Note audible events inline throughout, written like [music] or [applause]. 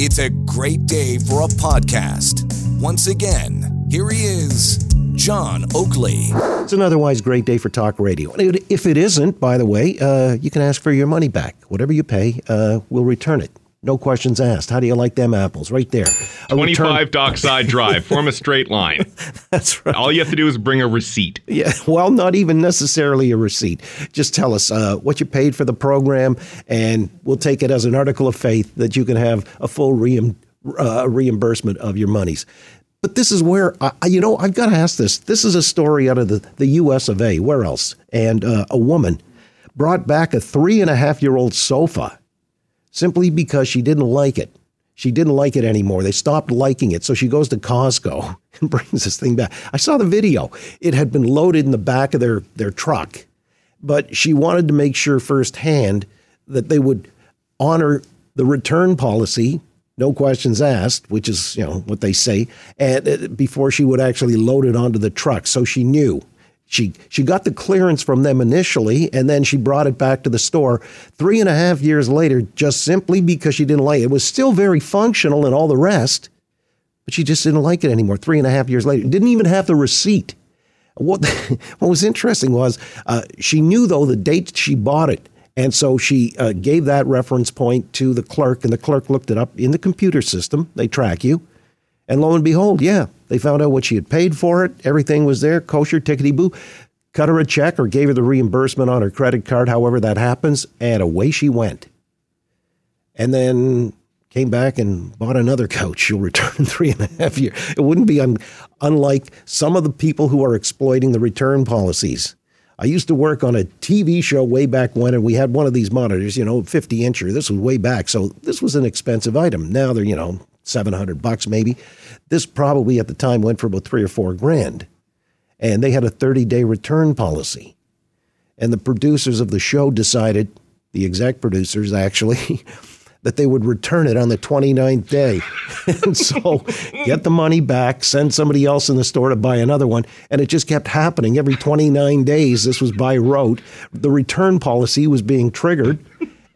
It's a great day for a podcast. Once again, here he is, John Oakley. It's an otherwise great day for talk radio. If it isn't, by the way, uh, you can ask for your money back. Whatever you pay, uh, we'll return it. No questions asked. How do you like them apples? Right there. A 25 return- Dockside Drive. Form a straight line. [laughs] That's right. All you have to do is bring a receipt. Yeah. Well, not even necessarily a receipt. Just tell us uh, what you paid for the program, and we'll take it as an article of faith that you can have a full re- uh, reimbursement of your monies. But this is where, I, you know, I've got to ask this. This is a story out of the, the US of A. Where else? And uh, a woman brought back a three and a half year old sofa simply because she didn't like it. She didn't like it anymore. They stopped liking it. So she goes to Costco [laughs] and brings this thing back. I saw the video. It had been loaded in the back of their, their truck, but she wanted to make sure firsthand that they would honor the return policy, no questions asked, which is, you know, what they say, and uh, before she would actually load it onto the truck. So she knew she she got the clearance from them initially, and then she brought it back to the store three and a half years later, just simply because she didn't like it. It was still very functional and all the rest, but she just didn't like it anymore. Three and a half years later, didn't even have the receipt. What [laughs] what was interesting was uh, she knew though the date she bought it, and so she uh, gave that reference point to the clerk, and the clerk looked it up in the computer system. They track you, and lo and behold, yeah, they found out what she had paid for it. Everything was there, kosher, tickety boo. Cut her a check or gave her the reimbursement on her credit card, however that happens, and away she went. And then came back and bought another [laughs] couch. She'll return in three and a half years. It wouldn't be un- unlike some of the people who are exploiting the return policies. I used to work on a TV show way back when, and we had one of these monitors, you know, 50 incher. This was way back. So this was an expensive item. Now they're, you know, 700 bucks maybe. This probably at the time went for about three or four grand. And they had a 30 day return policy. And the producers of the show decided, the exec producers actually, [laughs] that they would return it on the 29th day. [laughs] and so get the money back, send somebody else in the store to buy another one. And it just kept happening every 29 days. This was by rote. The return policy was being triggered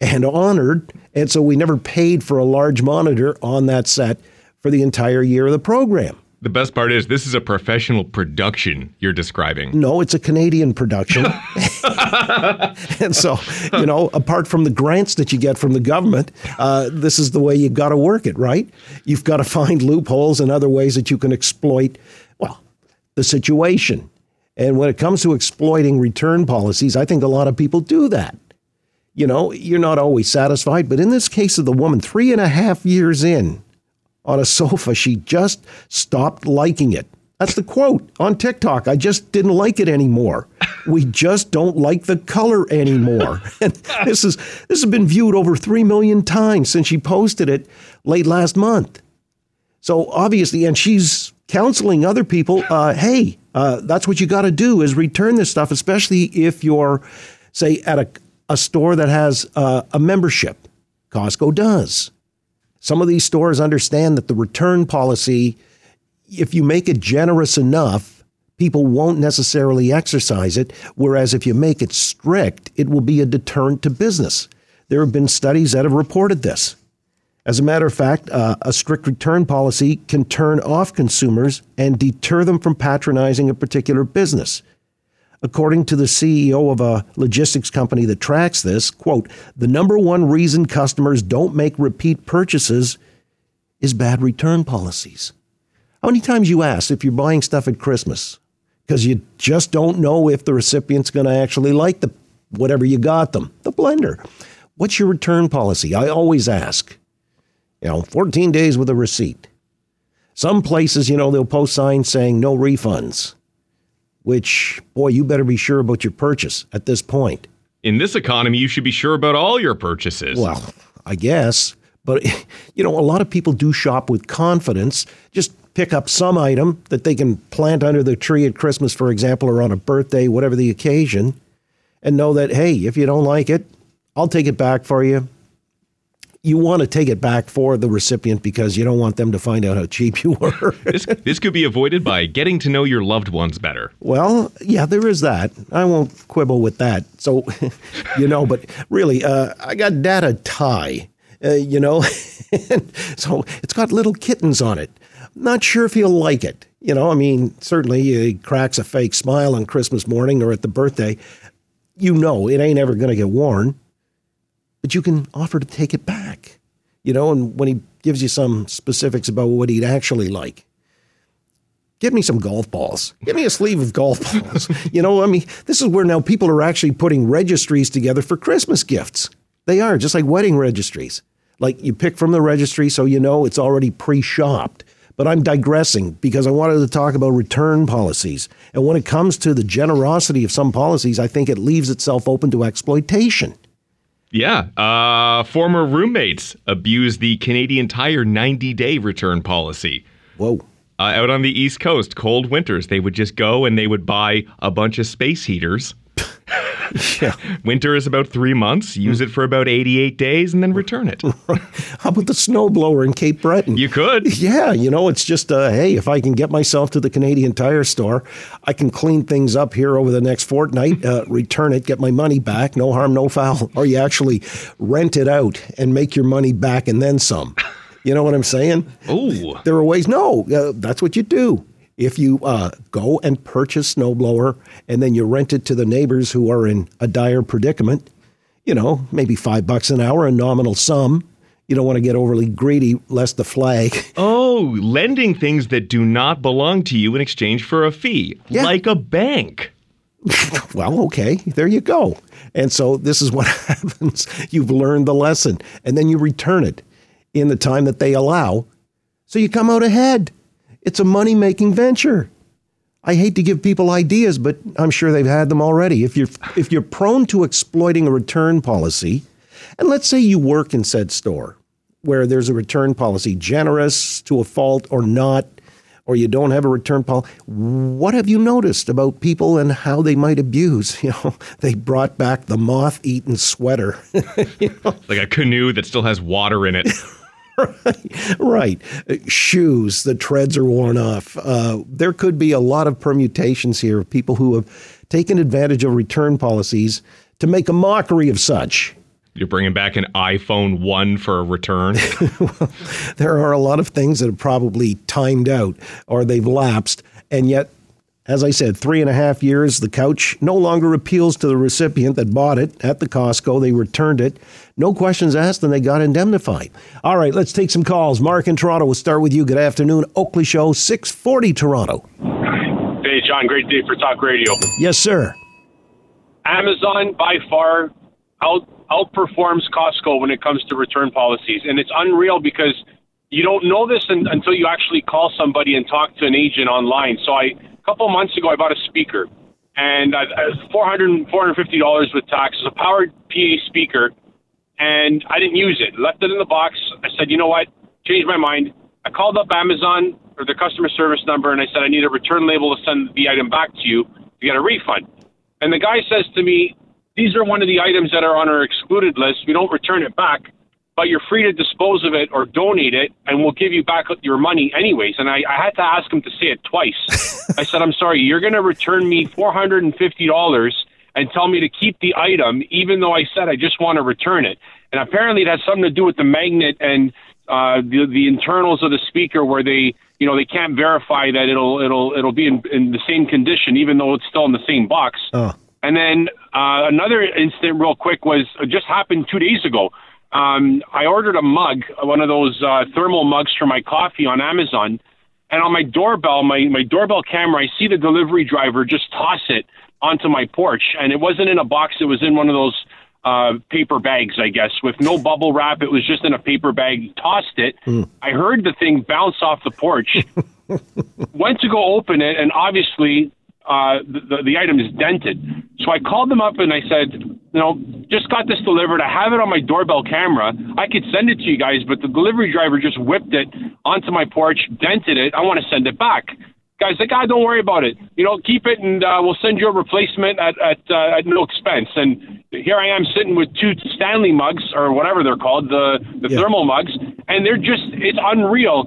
and honored. And so we never paid for a large monitor on that set for the entire year of the program. The best part is this is a professional production you're describing. No, it's a Canadian production. [laughs] [laughs] and so, you know, apart from the grants that you get from the government, uh, this is the way you've got to work it, right? You've got to find loopholes and other ways that you can exploit, well, the situation. And when it comes to exploiting return policies, I think a lot of people do that. You know, you're not always satisfied, but in this case of the woman, three and a half years in, on a sofa. She just stopped liking it. That's the quote on TikTok. I just didn't like it anymore. We just don't like the color anymore. [laughs] And this is this has been viewed over 3 million times since she posted it late last month. So obviously and she's counseling other people, uh, hey, uh, that's what you got to do is return this stuff, especially if you're say at a, a store that has uh, a membership. Costco does. Some of these stores understand that the return policy, if you make it generous enough, people won't necessarily exercise it. Whereas if you make it strict, it will be a deterrent to business. There have been studies that have reported this. As a matter of fact, uh, a strict return policy can turn off consumers and deter them from patronizing a particular business. According to the CEO of a logistics company that tracks this, quote, the number one reason customers don't make repeat purchases is bad return policies. How many times you ask if you're buying stuff at Christmas because you just don't know if the recipient's going to actually like the whatever you got them, the blender. What's your return policy? I always ask. You know, 14 days with a receipt. Some places, you know, they'll post signs saying no refunds which, boy, you better be sure about your purchase at this point. In this economy, you should be sure about all your purchases. Well, I guess. But, [laughs] you know, a lot of people do shop with confidence. Just pick up some item that they can plant under the tree at Christmas, for example, or on a birthday, whatever the occasion, and know that, hey, if you don't like it, I'll take it back for you. You want to take it back for the recipient because you don't want them to find out how cheap you were. this, this could be avoided by getting to know your loved ones better. Well, yeah, there is that. I won't quibble with that. So, [laughs] you know, but really, uh, I got dad a tie, uh, you know, [laughs] so it's got little kittens on it. Not sure if he'll like it. You know, I mean, certainly he cracks a fake smile on Christmas morning or at the birthday. You know, it ain't ever going to get worn but you can offer to take it back. You know, and when he gives you some specifics about what he'd actually like, give me some golf balls. Give me a sleeve of golf [laughs] balls. you know, I mean, this is where now people are actually putting registries together for Christmas gifts. They are, just like wedding registries. Like you pick from the registry so you know it's already pre shopped. But I'm digressing because I wanted to talk about return policies. And when it comes to the generosity of some policies, I think it leaves itself open to exploitation. Yeah. Uh, former roommates abused the Canadian Tire 90 day return policy. Whoa. Uh, out on the East Coast, cold winters, they would just go and they would buy a bunch of space heaters. Yeah. Winter is about three months. Use it for about 88 days and then return it. [laughs] How about the snowblower in Cape Breton? You could. [laughs] Yeah, you know, it's just, uh, hey, if I can get myself to the Canadian Tire store, I can clean things up here over the next fortnight, [laughs] uh, return it, get my money back, no harm, no foul. Or you actually rent it out and make your money back and then some. You know what I'm saying? Oh. There are ways. No, uh, that's what you do. If you uh, go and purchase snowblower and then you rent it to the neighbors who are in a dire predicament, you know, maybe five bucks an hour, a nominal sum. You don't want to get overly greedy, lest the flag. [laughs] Oh, lending things that do not belong to you in exchange for a fee, Yeah. like a bank. [laughs] well, okay, there you go. And so this is what [laughs] happens. You've learned the lesson, and then you return it in the time that they allow. So you come out ahead. It's a money making venture. I hate to give people ideas, but I'm sure they've had them already. If you're if you're prone to exploiting a return policy, and let's say you work in said store where there's a return policy, generous to a fault or not, or you don't have a return policy, what have you noticed about people and how they might abuse? [laughs] You know, they brought back the moth-eaten sweater. [laughs] Like a canoe that still has water in it. [laughs] [laughs] right. Uh, Shoes, the treads are worn off. Uh, there could be a lot of permutations here of people who have taken advantage of return policies to make a mockery of such. You're bringing back an iPhone 1 for a return. [laughs] There are a lot of things that have probably timed out or they've lapsed, and yet, as I said, three and a half years, the couch no longer appeals to the recipient that bought it at the Costco. They returned it. No questions asked, and they got indemnified. All right, let's take some calls. Mark in Toronto, we'll start with you. Good afternoon. Oakley Show, 640 Toronto. Hey, John, great day for talk radio. Yes, sir. Amazon by far out outperforms Costco when it comes to return policies, and it's unreal because you don't know this un, until you actually call somebody and talk to an agent online. So I a couple months ago I bought a speaker, and I, I, 400 450 dollars with tax. It's a powered PA speaker, and I didn't use it. Left it in the box. I said, you know what? Changed my mind. I called up Amazon or the customer service number, and I said I need a return label to send the item back to you to get a refund. And the guy says to me, these are one of the items that are on our excluded list. We don't return it back, but you're free to dispose of it or donate it, and we'll give you back your money anyways. And I, I had to ask him to say it twice. [laughs] I said, I'm sorry, you're going to return me $450 and tell me to keep the item, even though I said I just want to return it. And apparently it has something to do with the magnet and uh, the, the internals of the speaker where they, you know, they can't verify that it'll, it'll, it'll be in, in the same condition, even though it's still in the same box. Oh. And then uh, another incident, real quick, was uh, just happened two days ago. Um, I ordered a mug, one of those uh, thermal mugs for my coffee on Amazon, and on my doorbell, my my doorbell camera, I see the delivery driver just toss it onto my porch, and it wasn't in a box; it was in one of those uh, paper bags, I guess, with no bubble wrap. It was just in a paper bag. He tossed it. I heard the thing bounce off the porch. [laughs] Went to go open it, and obviously uh, the, the, the item is dented. So I called them up and I said, you know, just got this delivered. I have it on my doorbell camera. I could send it to you guys, but the delivery driver just whipped it onto my porch, dented it. I want to send it back. Guys, like, ah, don't worry about it. You know, keep it, and uh, we'll send you a replacement at at, uh, at no expense. And here I am sitting with two Stanley mugs or whatever they're called, the the Yeah. thermal mugs, and they're just it's unreal.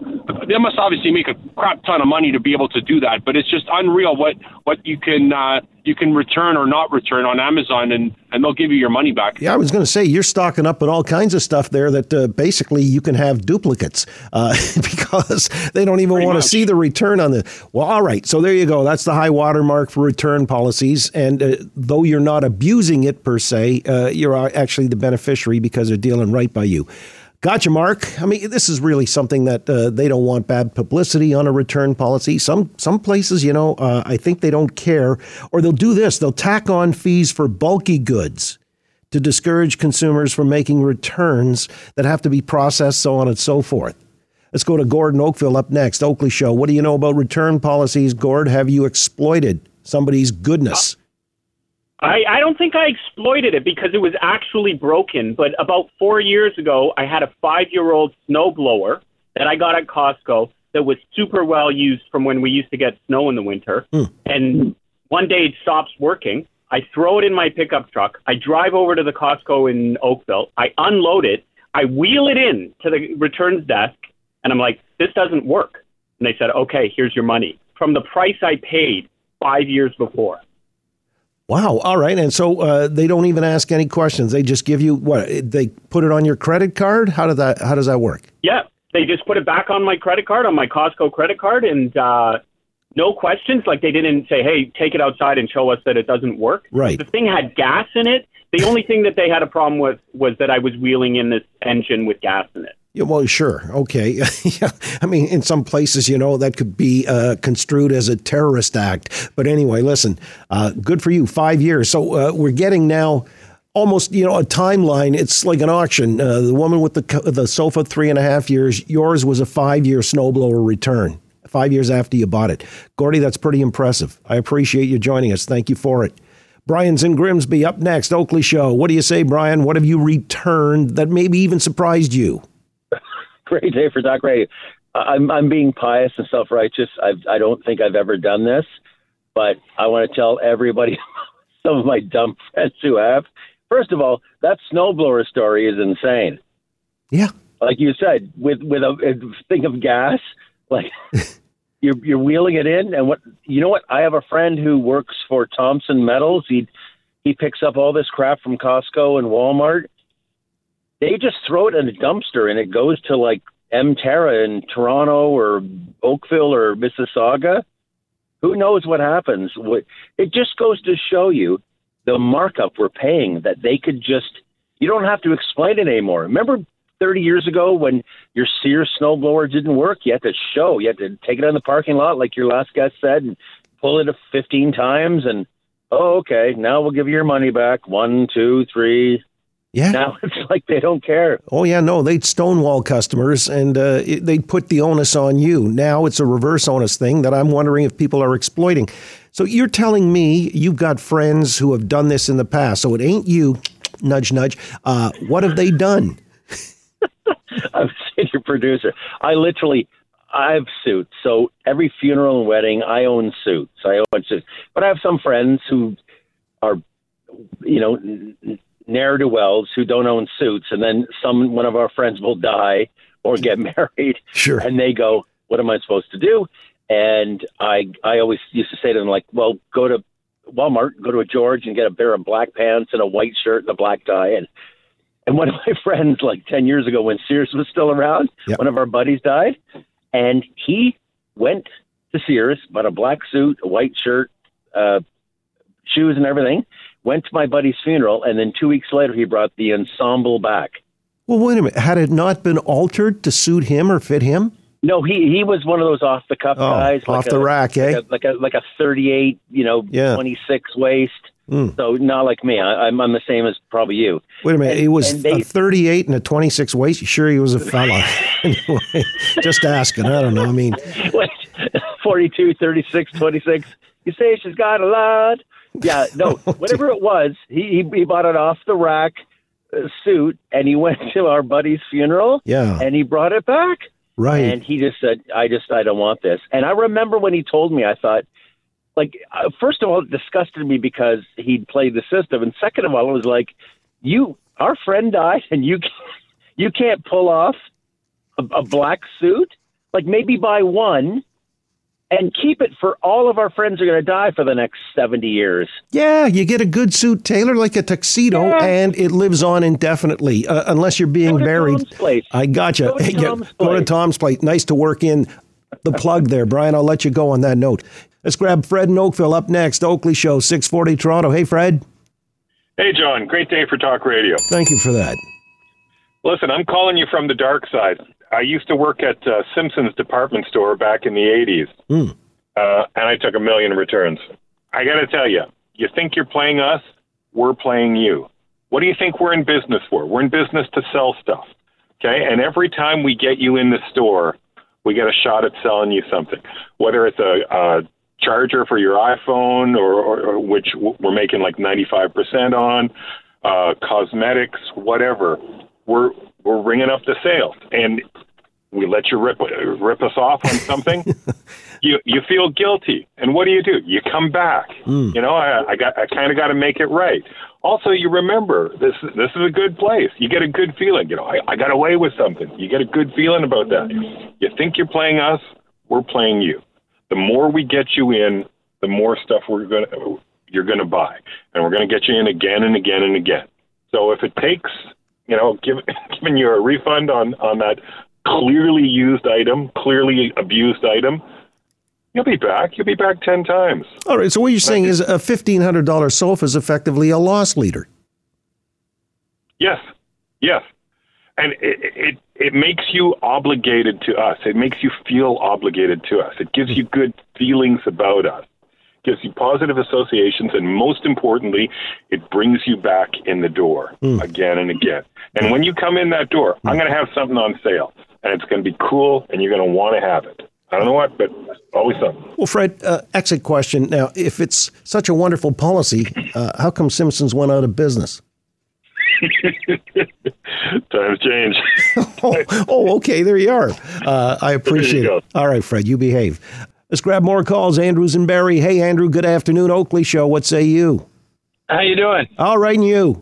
They must obviously make a crap ton of money to be able to do that, but it's just unreal what what you can uh, you can return or not return on Amazon, and and they'll give you your money back. Yeah, I was going to say you're stocking up on all kinds of stuff there that uh, basically you can have duplicates uh, [laughs] because they don't even want to see the return on the. Well, all right, so there you go. That's the high watermark for return policies, and uh, though you're not abusing it per se, uh, you're actually the beneficiary because they're dealing right by you. Gotcha, Mark. I mean, this is really something that uh, they don't want bad publicity on a return policy. Some some places, you know, uh, I think they don't care, or they'll do this: they'll tack on fees for bulky goods to discourage consumers from making returns that have to be processed, so on and so forth. Let's go to Gordon Oakville up next. Oakley Show. What do you know about return policies, Gord? Have you exploited somebody's goodness? I, I don't think I exploited it because it was actually broken. But about four years ago, I had a five year old snowblower that I got at Costco that was super well used from when we used to get snow in the winter. Hmm. And one day it stops working. I throw it in my pickup truck. I drive over to the Costco in Oakville. I unload it. I wheel it in to the returns desk, and I'm like, this doesn't work. And they said, okay, here's your money from the price I paid five years before. Wow. All right. And so uh, they don't even ask any questions. They just give you what? They put it on your credit card. How did that? How does that work? Yeah, they just put it back on my credit card, on my Costco credit card, and uh, no questions. Like they didn't say, "Hey, take it outside and show us that it doesn't work." Right. The thing had gas in it. The only thing that they had a problem with was that I was wheeling in this engine with gas in it. Yeah, well, sure. Okay. [laughs] yeah. I mean, in some places, you know, that could be uh, construed as a terrorist act. But anyway, listen, uh, good for you. Five years. So uh, we're getting now almost, you know, a timeline. It's like an auction. Uh, the woman with the, the sofa, three and a half years. Yours was a five year snowblower return, five years after you bought it. Gordy, that's pretty impressive. I appreciate you joining us. Thank you for it. Brian's in Grimsby up next. Oakley Show. What do you say, Brian? What have you returned that maybe even surprised you? Great day for Doc Ray. I'm I'm being pious and self righteous. I I don't think I've ever done this, but I want to tell everybody, [laughs] some of my dumb friends who have. First of all, that snowblower story is insane. Yeah. Like you said, with with a, a thing of gas, like [laughs] you're you're wheeling it in, and what you know what? I have a friend who works for Thompson Metals. He he picks up all this crap from Costco and Walmart they just throw it in a dumpster and it goes to like M Terra in Toronto or Oakville or Mississauga. Who knows what happens? It just goes to show you the markup we're paying that they could just, you don't have to explain it anymore. Remember 30 years ago when your Sears snowblower didn't work? You had to show, you had to take it on the parking lot, like your last guest said, and pull it 15 times and, oh, okay, now we'll give you your money back. One, two, three. Yeah. Now [laughs] it's like they don't care. Oh yeah, no, they'd stonewall customers and uh, it, they'd put the onus on you. Now it's a reverse onus thing that I'm wondering if people are exploiting. So you're telling me you've got friends who have done this in the past. So it ain't you, nudge nudge. Uh, what have they done? [laughs] [laughs] I'm a senior producer. I literally, I have suits. So every funeral and wedding, I own suits. I own suits. But I have some friends who are, you know, ne'er do wells who don't own suits, and then some one of our friends will die or get [laughs] married, Sure. and they go, "What am I supposed to do?" And I, I always used to say to them, like, "Well, go to Walmart, go to a George, and get a pair of black pants and a white shirt and a black tie." And and one of my [laughs] friends, like 10 years ago when Sears was still around, Yep. one of our buddies died. And he went to Sears, bought a black suit, a white shirt, uh, shoes, and everything. Went to my buddy's funeral. And then two weeks later, he brought the ensemble back. Well, wait a minute. Had it not been altered to suit him or fit him? No, he he was one of those off the cuff Oh, guys, off like the a, rack, eh? like a, like a like a thirty eight, you know, Yeah. twenty six waist. Mm. So not like me. I, I'm I'm the same as probably you. Wait a minute. And- he was they- a 38 and a 26 waist. You sure he was a fella? [laughs] [laughs] anyway, just asking. I don't know. I mean, [laughs] Wait, 42, 36, 26. You say she's got a lot. Yeah, [laughs] no, whatever it was, he, he he bought an off the rack uh, suit, and he [laughs] went to our buddy's funeral. Yeah. and he brought it back. Right. And he just said, "I just I don't want this." And I remember when he told me, I thought, like, uh, first of all, it disgusted me because he'd played the system, and second of all, it was like, you, our friend died, and you, [laughs] you can't pull off a, a black suit. Like maybe buy one. And keep it for all of our friends are going to die for the next 70 years. Yeah, you get a good suit tailored like a tuxedo, Yeah. and it lives on indefinitely, uh, unless you're being Go to buried. Tom's place. I gotcha. Go to [laughs] Yeah, Tom's go to. Tom's place. Nice to work in the plug there, Brian. I'll let you go on that note. Let's grab Fred in Oakville up next. Oakley Show, 640 Toronto. Hey, Fred. Hey, John. Great day for talk radio. Thank you for that. Listen, I'm calling you from the dark side. I used to work at uh, Simpson's department store back in the 80s, Hmm. uh, and I took a million returns. I got to tell you, you think you're playing us? We're playing you. What do you think we're in business for? We're in business to sell stuff. Okay? And every time we get you in the store, we get a shot at selling you something, whether it's a, a charger for your iPhone or, or, or which we're making like 95% on, uh, cosmetics, whatever. We're we're ringing up the sales, and we let you rip rip us off on something. [laughs] you you feel guilty, and what do you do? You come back. Hmm. You know, I, I got I kind of got to make it right. Also, you remember this this is a good place. You get a good feeling. You know, I, I got away with something. You get a good feeling about that. You think you're playing us, we're playing you. The more we get you in, the more stuff we're gonna you're gonna buy, and we're gonna get you in again and again and again. So if it takes, you know, give, [laughs] giving you a refund on on that clearly used item, clearly abused item, you'll be back. You'll be back ten times. All right. So what you're saying is a $1,500 sofa is effectively a loss leader. Yes, yes, and it, it it makes you obligated to us. It makes you feel obligated to us. It gives you good feelings about us. Gives you positive associations, and most importantly, it brings you back in the door again and again. And when you come in that door, I'm going to have something on sale, and it's going to be cool, and you're going to want to have it. I don't know what, but always something. Well, Fred, uh, exit question. Now, if it's such a wonderful policy, uh, how come Simpsons went out of business? [laughs] Times change. [laughs] Oh, oh, okay. There you are. Uh, I appreciate it. All right, Fred, you behave. Let's grab more calls. Andrew's and Barrie. Hey, Andrew. Good afternoon, Oakley Show. What say you? How you doing? All right, and you.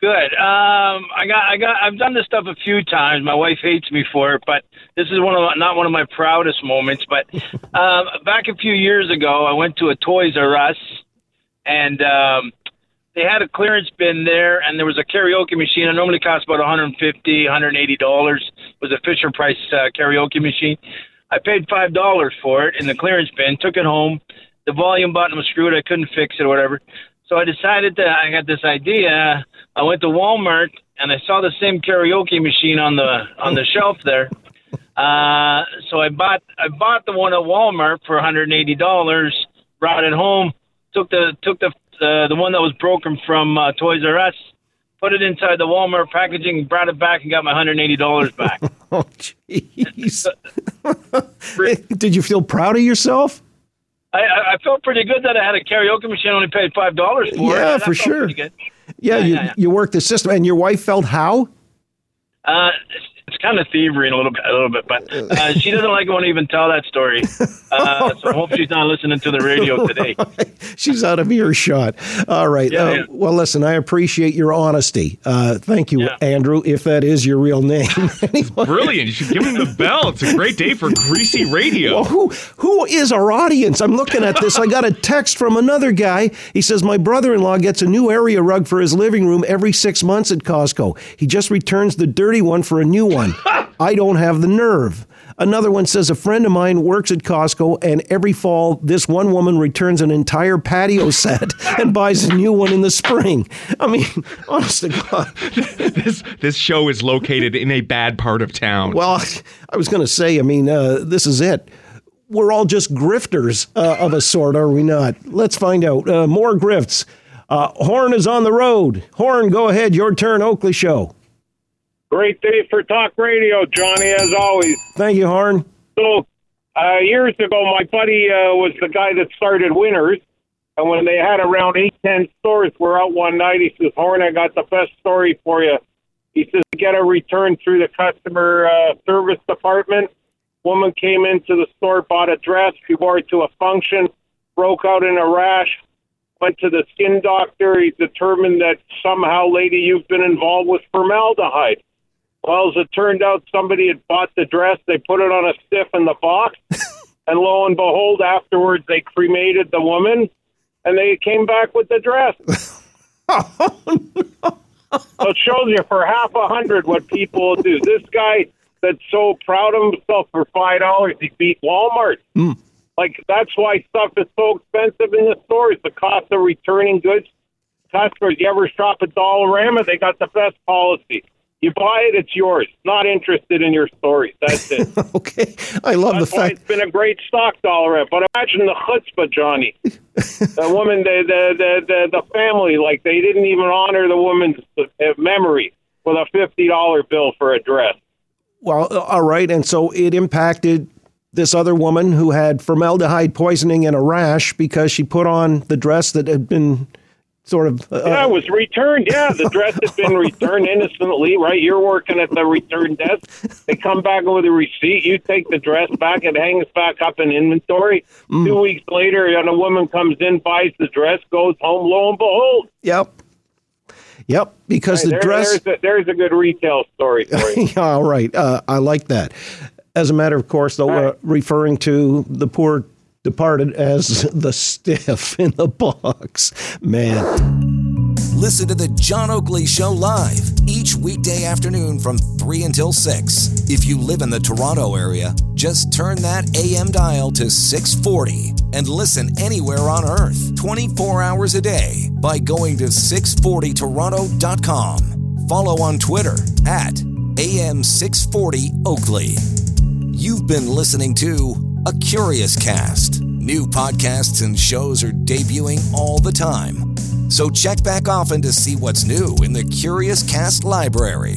Good. Um, I got, I got, I've done this stuff a few times. My wife hates me for it, but this is one of not one of my proudest moments. But [laughs] um, back a few years ago, I went to a Toys R Us, and um, they had a clearance bin there, and there was a karaoke machine. It normally costs about 150 180 dollars. Was a Fisher Price uh, karaoke machine. I paid five dollars for it in the clearance bin. Took it home. The volume button was screwed. I couldn't fix it or whatever. So I decided that I got this idea. I went to Walmart and I saw the same karaoke machine on the on the shelf there. Uh, so I bought I bought the one at Walmart for 180 dollars. Brought it home. Took the took the uh, the one that was broken from uh, Toys R Us. Put it inside the Walmart packaging. Brought it back and got my 180 dollars back. [laughs] Oh, jeez. [laughs] [laughs] Did you feel proud of yourself? I, I felt pretty good that I had a karaoke machine. Only paid five dollars for it. Yeah, That for sure. Yeah, Yeah, you, yeah, yeah. you worked the system, and your wife felt how? Uh, it's, it's kind of thievery a little bit, a little bit, but uh, she doesn't like when I even tell that story. [laughs] Uh, so I hope she's not listening to the radio today. She's out of earshot. All right. Yeah, uh, yeah. Well, listen, I appreciate your honesty. Uh, thank you, Yeah. Andrew, if that is your real name. [laughs] Anyway. Brilliant. You should give him the bell. It's a great day for greasy radio. Well, who who is our audience? I'm looking at this. I got a text from another guy. He says my brother-in-law gets a new area rug for his living room every six months at Costco. He just returns the dirty one for a new one. I don't have the nerve. Another one says a friend of mine works at Costco, and every fall, this one woman returns an entire patio set and buys a new one in the spring. I mean, [laughs] honest to God. This this show is located in a bad part of town. Well, I was going to say, I mean, uh, this is it. We're all just grifters uh, of a sort, are we not? Let's find out. Uh, more grifts. Uh, Horn is on the road. Horn, go ahead. Your turn, Oakley Show. Great day for talk radio, Johnny, as always. Thank you, Horn. So, uh, years ago, my buddy uh, was the guy that started Winners. And when they had around eight, ten stores, we're out one night. He says, Horn, I got the best story for you. He says, get a return through the customer uh, service department. Woman came into the store, bought a dress. She wore it to a function, broke out in a rash, went to the skin doctor. He determined that somehow, lady, you've been involved with formaldehyde. Well, as it turned out, somebody had bought the dress. They put it on a stiff in the box. [laughs] and lo and behold, afterwards, they cremated the woman and they came back with the dress. [laughs] so it shows you for half a hundred what people do. This guy that's so proud of himself for five dollars, he beat Walmart. Mm. Like that's why stuff is so expensive in the stores. The cost of returning goods. Customers, you ever shop at Dollarama? They got the best policy. You buy it, it's yours. Not interested in your stories. That's it. [laughs] okay, I love That's the fact. it's been a great stock dollar. But imagine the chutzpah, Johnny. the [laughs] woman, the, the the the the family, like they didn't even honor the woman's uh, memory with a fifty dollar bill for a dress. Well, uh, all right, and so it impacted this other woman who had formaldehyde poisoning and a rash because she put on the dress that had been sort of. Uh, yeah, it was returned. Yeah, the dress had been returned innocently, right? You're working at the return desk. They come back with a receipt. You take the dress back. It hangs back up in inventory. Mm. Two weeks later, and a woman comes in, buys the dress, goes home. Lo and behold, Yep. Yep, because Hey, the there- dress. There's a, there's a good retail story for you. Yeah, [laughs] all right. Uh, I like that. As a matter of course, though, uh, referring to the poor departed as [laughs] the stiff in the box. Man. Listen to the John Oakley Show live each weekday afternoon from 3 until 6. If you live in the Toronto area, just turn that AM dial to 640 and listen anywhere on earth 24 hours a day by going to 640toronto.com. Follow on Twitter at AM640 Oakley. You've been listening to A Curious Cast. New podcasts and shows are debuting all the time. So check back often to see what's new in the Curious Cast library.